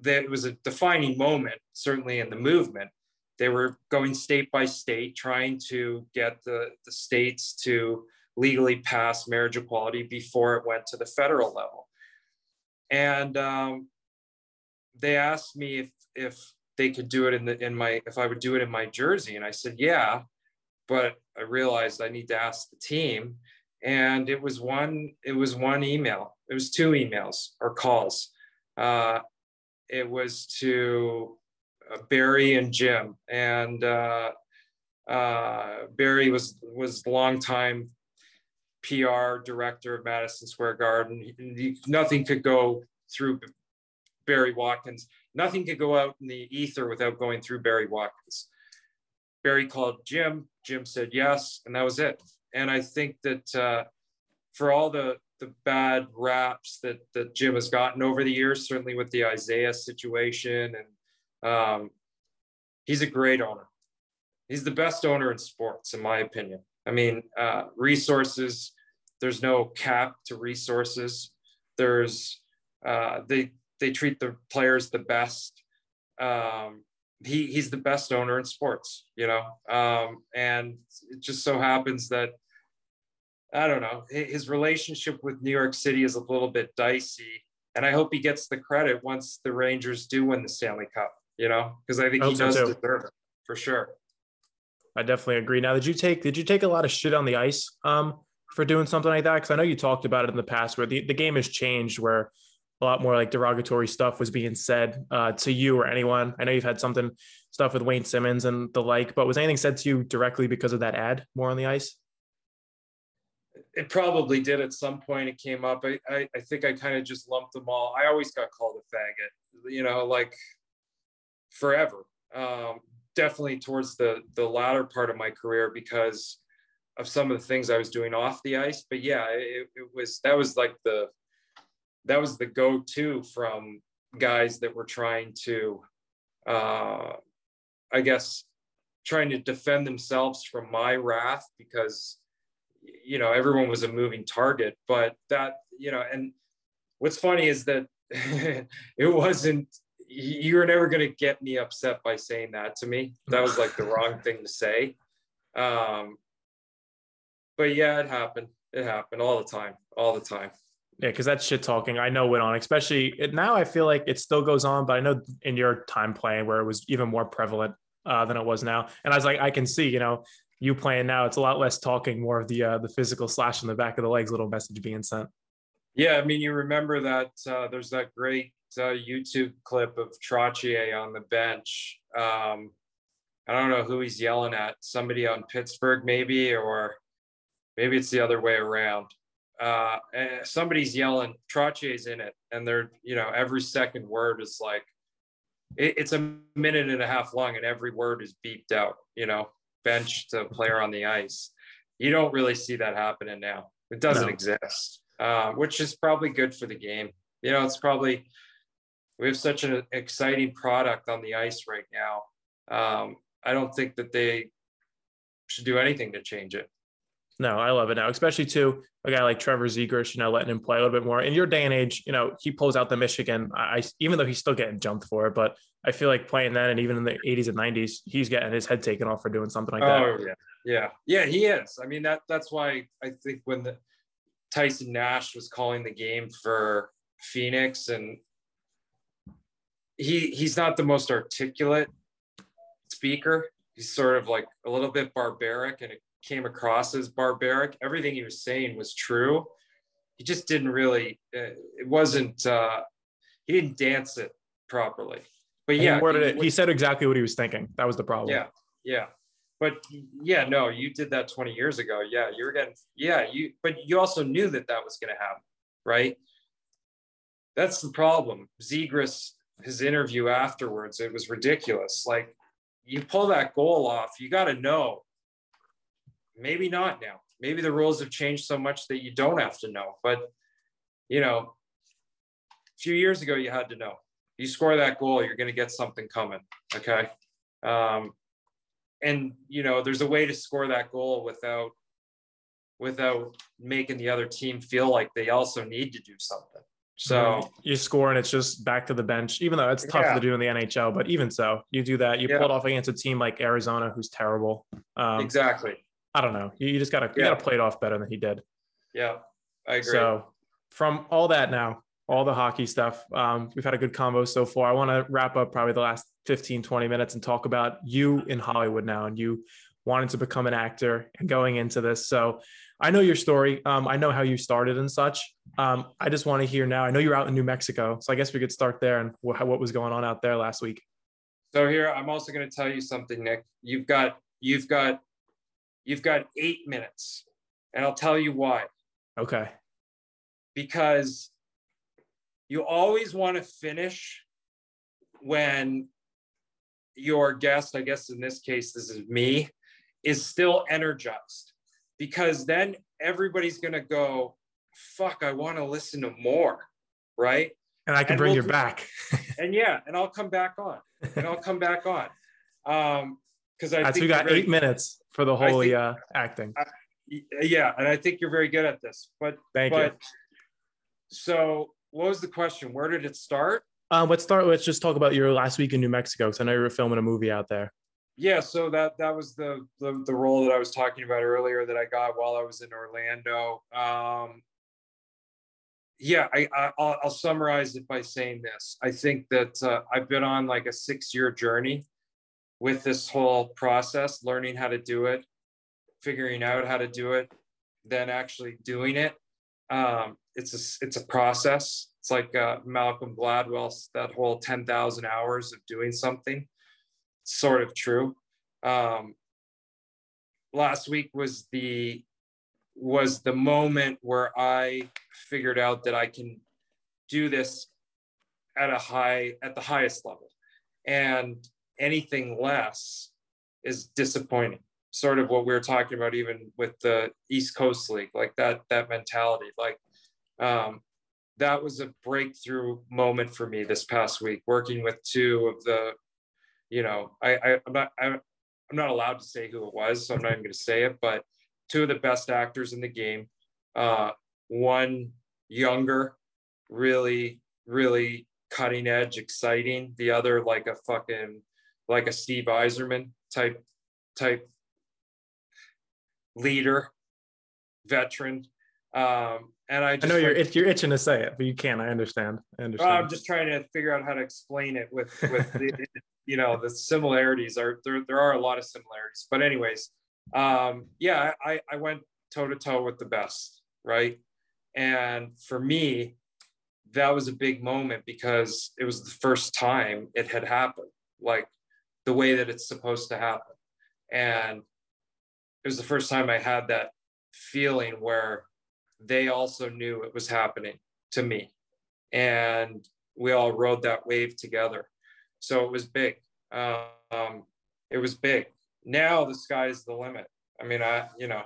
that was a defining moment, certainly in the movement. They were going state by state, trying to get the, the states to legally pass marriage equality before it went to the federal level. And um, they asked me if if they could do it in the in my if I would do it in my jersey, and I said yeah, but I realized I need to ask the team, and it was one it was one email, it was two emails or calls. Uh, it was to uh, Barry and Jim, and uh, uh, Barry was was longtime PR director of Madison Square Garden. He, nothing could go through Barry Watkins. Nothing could go out in the ether without going through Barry Watkins. Barry called Jim. Jim said yes, and that was it. And I think that uh, for all the the bad raps that that Jim has gotten over the years, certainly with the Isaiah situation, and um, he's a great owner. He's the best owner in sports, in my opinion. I mean, uh, resources, there's no cap to resources. There's, uh, they, they treat the players the best. Um, he, he's the best owner in sports, you know? Um, and it just so happens that, I don't know, his relationship with New York City is a little bit dicey. And I hope he gets the credit once the Rangers do win the Stanley Cup, you know, because I think I he does so deserve it for sure. I definitely agree. Now, did you take did you take a lot of shit on the ice um, for doing something like that? Because I know you talked about it in the past, where the, the game has changed, where a lot more like derogatory stuff was being said uh, to you or anyone. I know you've had something stuff with Wayne Simmonds and the like, but was anything said to you directly because of that ad more on the ice? it probably did at some point. It came up. I, I, I think I kind of just lumped them all. I always got called a faggot, you know, like forever. Um, definitely towards the the latter part of my career because of some of the things I was doing off the ice. But yeah, it, it was that was like the that was the go-to from guys that were trying to uh I guess trying to defend themselves from my wrath because you know everyone was a moving target but that you know and what's funny is that it wasn't you were never going to get me upset by saying that to me. That was like the wrong thing to say. Um but yeah it happened. It happened all the time all the time. Yeah because that shit talking i know went on especially it, now i feel like it still goes on but i know in your time playing where it was even more prevalent uh, than it was now. And i was like i can see you know you playing now, it's a lot less talking, more of the uh, the physical slash in the back of the legs, little message being sent. Yeah, I mean, you remember that uh, there's that great uh, YouTube clip of Trottier on the bench. Um, I don't know who he's yelling at, somebody on Pittsburgh maybe, or maybe it's the other way around. Uh, somebody's yelling, Trottier's in it, and they're you know every second word is like it, it's a minute and a half long, and every word is beeped out. You know, bench a player on the ice. You don't really see that happening now. It doesn't no. exist, uh, which is probably good for the game. You know, it's probably we have such an exciting product on the ice right now. Um, I don't think that they should do anything to change it. No, I love it now, especially to a guy like Trevor Zegras, you know, letting him play a little bit more. In your day and age, you know, he pulls out the Michigan. I even though he's still getting jumped for it, but I feel like playing that and even in the 80s and 90s, he's getting his head taken off for doing something like that. Oh yeah, yeah, yeah. He is. I mean that that's why I think when the Tyson Nash was calling the game for Phoenix, and he he's not the most articulate speaker. He's sort of like a little bit barbaric, and it came across as barbaric. Everything he was saying was true. He just didn't really. Uh, it wasn't. Uh, he didn't dance it properly. But yeah, he, it, he said exactly what he was thinking. That was the problem. Yeah, yeah. But yeah, no, you did that 20 years ago. Yeah, you were getting. Yeah, you. But you also knew that that was going to happen, right? That's the problem. Zegras, his interview afterwards, it was ridiculous. Like you pull that goal off, you got to know maybe not now. Maybe the rules have changed so much that you don't have to know. But, you know, a few years ago, you had to know. You score that goal, you're going to get something coming. Okay. Um, and, you know, there's a way to score that goal without without making the other team feel like they also need to do something. So you score and it's just back to the bench, even though it's tough yeah. to do in the NHL. But even so, you do that. You yeah. pull it off against a team like Arizona, who's terrible. Um, exactly. I don't know. You, just gotta you yeah. gotta play it off better than he did. Yeah, I agree. So from all that now, all the hockey stuff, um, we've had a good combo so far. I want to wrap up probably the last 15, 20 minutes and talk about you in Hollywood now and you wanting to become an actor and going into this. So I know your story. Um, I know how you started and such. Um, I just want to hear now. I know you're out in New Mexico, so I guess we could start there and what, what was going on out there last week. So here, I'm also going to tell you something, Nick. You've got you've got You've got eight minutes, and I'll tell you why. Okay. Because you always want to finish when your guest, I guess in this case, this is me, is still energized. Because then everybody's going to go, fuck, I want to listen to more. Right. And I can and bring we'll you back. and yeah, and I'll come back on. And I'll come back on. Um, because I think we got eight minutes for the whole think, uh, acting. I, yeah, and I think you're very good at this. But thank but, you. So, what was the question? Where did it start? Um, let's start. Let's just talk about your last week in New Mexico, because I know you were filming a movie out there. Yeah, so that that was the, the the role that I was talking about earlier that I got while I was in Orlando. Um, yeah, I, I will I'll summarize it by saying this. I think that uh, I've been on like a six year journey with this whole process, learning how to do it, figuring out how to do it, then actually doing it. Um, it's a it's a process. It's like uh, Malcolm Gladwell's that whole ten thousand hours of doing something. Sort of true. Um, last week was the was the moment where I figured out that I can do this at a high at the highest level and anything less is disappointing sort of what we were talking about even with the east coast league like that that mentality like um, that was a breakthrough moment for me this past week working with two of the you know i, I i'm not I, i'm not allowed to say who it was so i'm not even going to say it but two of the best actors in the game uh, one younger really really cutting edge exciting the other like a fucking like a steve Yzerman type type leader veteran um, and I, I know you're you're itching to say it, but you can't. I understand. I understand. I'm just trying to figure out how to explain it with with the, you know the similarities are there. There are a lot of similarities, but anyways, um, yeah, I I went toe to toe with the best, right? And for me, that was a big moment because it was the first time it had happened, like the way that it's supposed to happen, and it was the first time I had that feeling where they also knew it was happening to me. And we all rode that wave together. So it was big. Um, it was big. Now the sky's the limit. I mean, I, you know,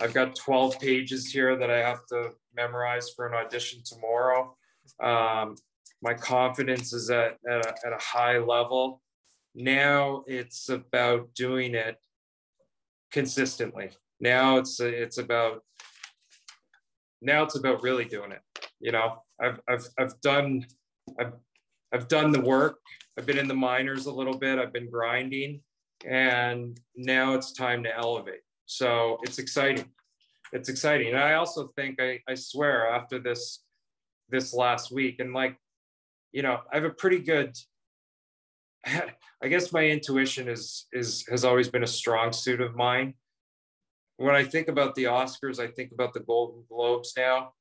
I've got 12 pages here that I have to memorize for an audition tomorrow. Um, my confidence is at, at, a, at a high level. Now it's about doing it consistently. Now it's it's about now it's about really doing it. You know, I've I've I've done I've I've done the work. I've been in the minors a little bit. I've been grinding, and now it's time to elevate. So it's exciting. It's exciting. And I also think I I swear after this this last week and like you know I have a pretty good I guess my intuition is is has always been a strong suit of mine when I think about the Oscars, I think about the Golden Globes now.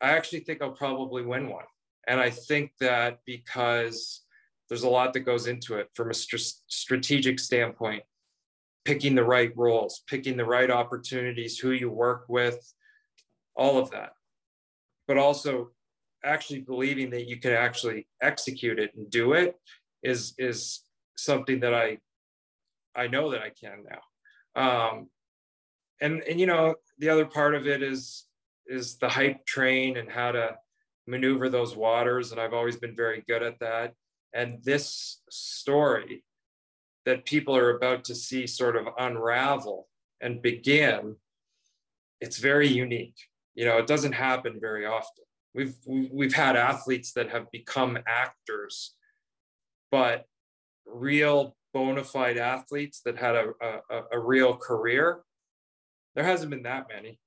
I actually think I'll probably win one. And I think that because there's a lot that goes into it from a st- strategic standpoint, picking the right roles, picking the right opportunities, who you work with, all of that. But also actually believing that you can actually execute it and do it is is something that I I know that I can now. Um, and and you know the other part of it is is the hype train and how to maneuver those waters and i've always been very good at that and this story that people are about to see sort of unravel and begin it's very unique you know it doesn't happen very often we've we've had athletes that have become actors but real bona fide athletes that had a, a, a real career there hasn't been that many.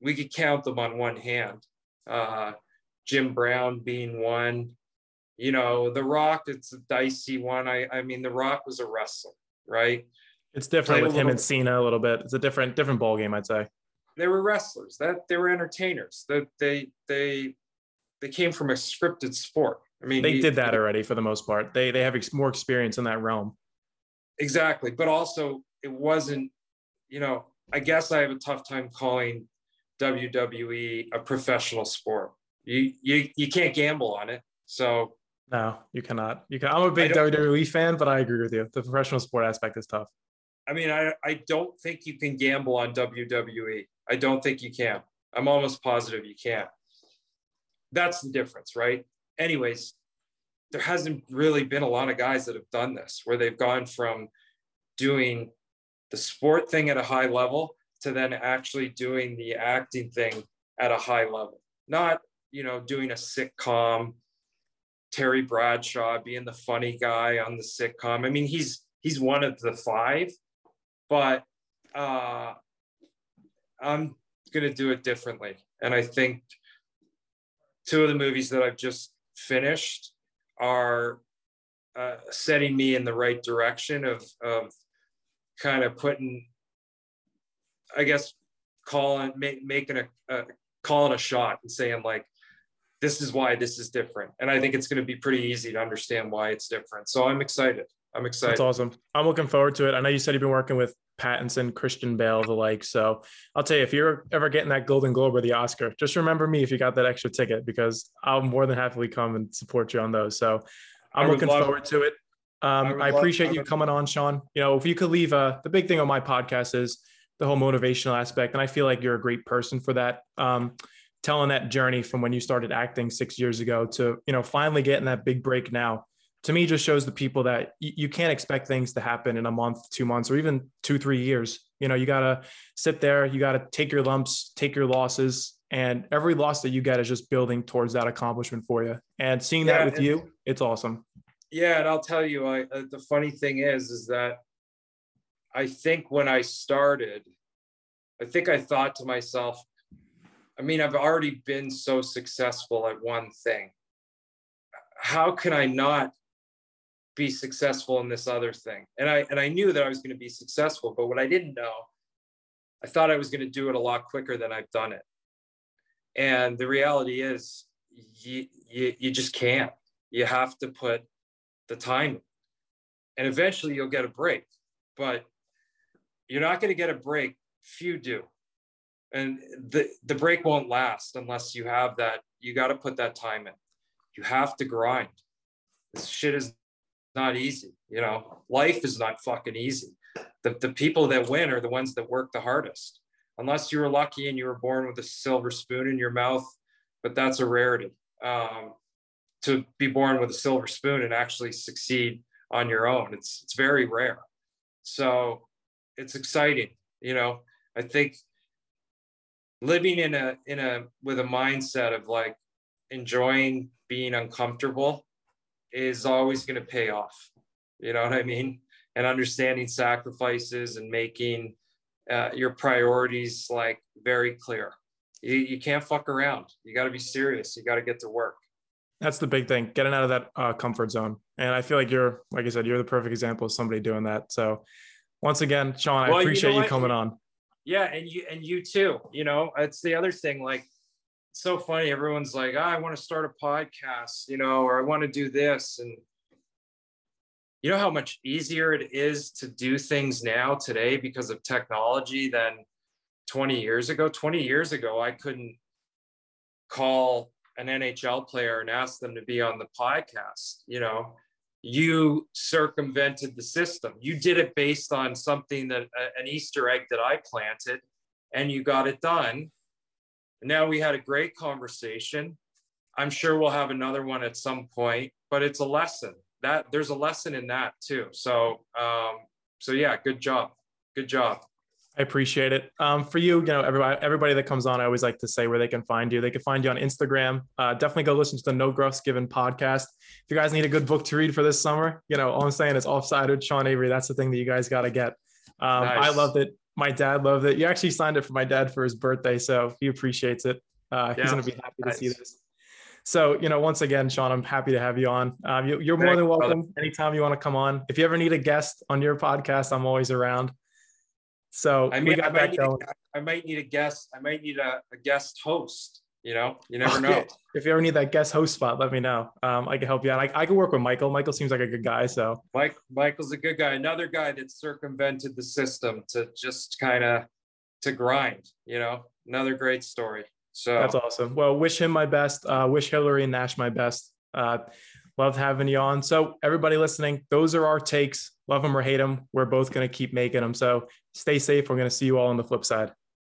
We could count them on one hand. Uh, Jim Brown being one. You know, The Rock, it's a dicey one. I, I mean, The Rock was a wrestler, right? It's different Played with him and Cena a little bit. It's a different different ball game, I'd say. They were wrestlers. That they were entertainers. That they they they came from a scripted sport. I mean, they he, did that already for the most part. They they have ex- more experience in that realm. Exactly, but also it wasn't. You know, I guess I have a tough time calling WWE a professional sport. You you you can't gamble on it. So no, you cannot. You can. I'm a big WWE fan, but I agree with you. The professional sport aspect is tough. I mean, I I don't think you can gamble on WWE. I don't think you can. I'm almost positive you can't. That's the difference, right? Anyways, there hasn't really been a lot of guys that have done this where they've gone from doing the sport thing at a high level to then actually doing the acting thing at a high level. Not, you know, doing a sitcom, Terry Bradshaw being the funny guy on the sitcom. I mean, he's he's one of the five, but uh, I'm gonna do it differently. And I think two of the movies that I've just finished are uh, setting me in the right direction of of kind of putting, I guess, calling, make, making a, a calling a shot and saying like, this is why this is different. And I think it's going to be pretty easy to understand why it's different. So I'm excited. I'm excited. That's awesome. I'm looking forward to it. I know you said you've been working with Pattinson, Christian Bale, the like. So I'll tell you, if you're ever getting that Golden Globe or the Oscar, just remember me if you got that extra ticket because I'll more than happily come and support you on those. So I'm looking forward to it. Um, I, I, appreciate love, you coming on, Sean. You know, if you could leave uh, the big thing on my podcast is the whole motivational aspect, and I feel like you're a great person for that. Um, telling that journey from when you started acting six years ago to you know finally getting that big break now to me just shows the people that y- you can't expect things to happen in a month two months or even two three years. You know you got to sit there you got to take your lumps take your losses and every loss that you get is just building towards that accomplishment for you. And seeing yeah, that with you it's awesome. Yeah and i'll tell you I, uh, the funny thing is is that i think when i started i think i thought to myself I mean, I've already been so successful at one thing. How can I not be successful in this other thing? And I and I knew that I was going to be successful, but what I didn't know, I thought I was going to do it a lot quicker than I've done it. And the reality is, you you, you just can't. You have to put the time in. And eventually you'll get a break, but you're not going to get a break. Few do and the the break won't last unless you have that you got to put that time in. You have to grind. This shit is not easy you know? Life is not fucking easy. The, the people that win are the ones that work the hardest. Unless you were lucky and you were born with a silver spoon in your mouth but that's a rarity. Um, to be born with a silver spoon and actually succeed on your own it's it's very rare. So it's exciting you know? I think living in a in a with a mindset of like enjoying being uncomfortable is always going to pay off. You know what i mean? And understanding sacrifices and making uh, your priorities like very clear. You, you can't fuck around. You got to be serious. You got to get to work. That's the big thing. Getting out of that uh, comfort zone. And i feel like you're like i said you're the perfect example of somebody doing that. So once again sean well, i appreciate you, know you coming on yeah and you and you too you know it's the other thing like so funny everyone's like oh, i want to start a podcast you know or i want to do this and you know how much easier it is to do things now today because of technology than 20 years ago? 20 years ago i couldn't call an nhl player and ask them to be on the podcast you know you circumvented the system. You did it based on something that uh, an Easter egg that I planted, and you got it done. Now we had a great conversation. I'm sure we'll have another one at some point, but it's a lesson. That there's a lesson in that too. So, um, so yeah, good job, good job. I appreciate it. Um, for you, you know, everybody, everybody that comes on, I always like to say where they can find you. They can find you on Instagram. Uh, definitely go listen to the No Gruffs Given podcast. If you guys need a good book to read for this summer, you know, all I'm saying is Offside with Sean Avery. That's the thing that you guys got to get. Um, nice. I loved it. My dad loved it. You actually signed it for my dad for his birthday, so he appreciates it. Uh, yeah. He's going to be happy nice. to see this. So, you know, once again, Sean, I'm happy to have you on. Um, you, are more than welcome brother. anytime you want to come on. If you ever need a guest on your podcast, I'm always around. So I mean, I might, a, I might need a guest. I might need a, a guest host. You know, you never okay. know. If you ever need that guest host spot, let me know. Um, I can help you out. I, I can work with Michael. Michael seems like a good guy. So Mike, Michael's a good guy. Another guy that circumvented the system to just kind of to grind. You know, another great story. So that's awesome. Well, wish him my best. Uh, wish Hillary and Nash my best. Uh, Love having you on. So, everybody listening, those are our takes. Love them or hate them. We're both going to keep making them. So, stay safe. We're going to see you all on the flip side.